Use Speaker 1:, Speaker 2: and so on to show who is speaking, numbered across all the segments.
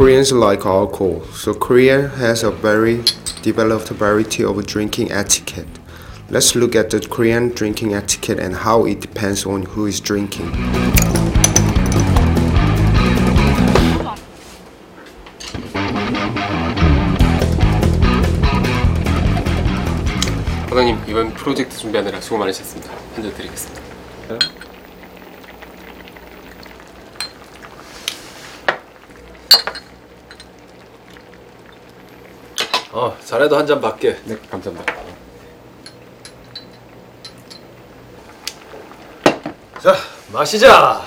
Speaker 1: Koreans like alcohol, so Korea has a very developed variety of drinking etiquette. Let's look at the Korean drinking etiquette and how it depends on who is drinking.
Speaker 2: 과장님 이번 프로젝트 준비하느라 수고 많으셨습니다. 한 잔 드리겠습니다.
Speaker 3: 어, 자네도 한 잔 받게.
Speaker 2: 네, 감사합니다.
Speaker 3: 자, 마시자.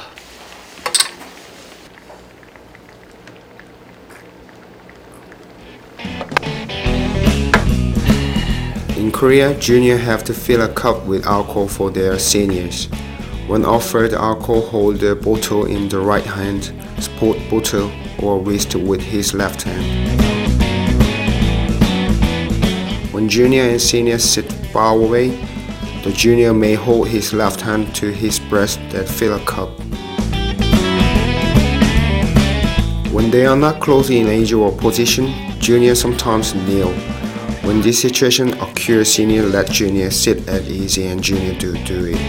Speaker 1: In Korea, junior have to fill a cup with alcohol for their seniors. When offered alcohol, hold the bottle in the right hand, support bottle or wrist with his left hand. When junior and senior sit far away, the junior may hold his left hand to his breast that fill a cup. When they are not close in age or position, junior sometimes kneel. When this situation occurs, senior let junior sit at ease and junior do do it.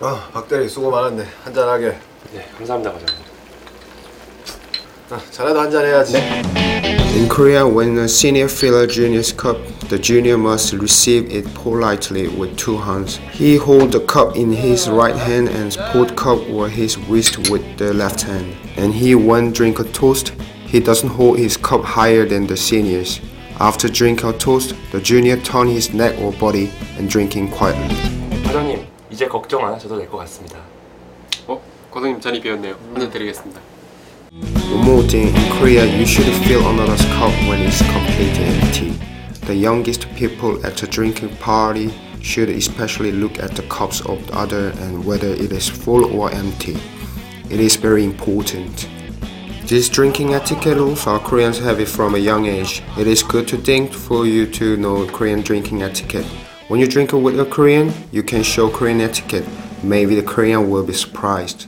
Speaker 3: 어, 박대리 수고 많았네. 한 잔 하게.
Speaker 2: 네, 감사합니다, 과장님.
Speaker 3: 자, 자네도 한 잔 해야지.
Speaker 1: In Korea, when a senior fill a junior's cup, the junior must receive it politely with two hands. He hold the cup in his right hand and support cup or his wrist with the left hand. And he when drink a toast, he doesn't hold his cup higher than the seniors. After drink a toast, the junior turn his neck or body and drinking quietly.
Speaker 4: 과장님 이제 걱정 안 하셔도 될 것 같습니다.
Speaker 2: 어, 과장님 잔이 비었네요. 한 잔 드리겠습니다.
Speaker 1: More in Korea, you should fill another's cup when it's completely empty. The youngest people at a drinking party should especially look at the cups of the other and whether it is full or empty. It is very important. These drinking etiquette rules are Koreans have it from a young age. It is good to think for you to know Korean drinking etiquette. When you drink with a Korean, you can show Korean etiquette. Maybe the Korean will be surprised.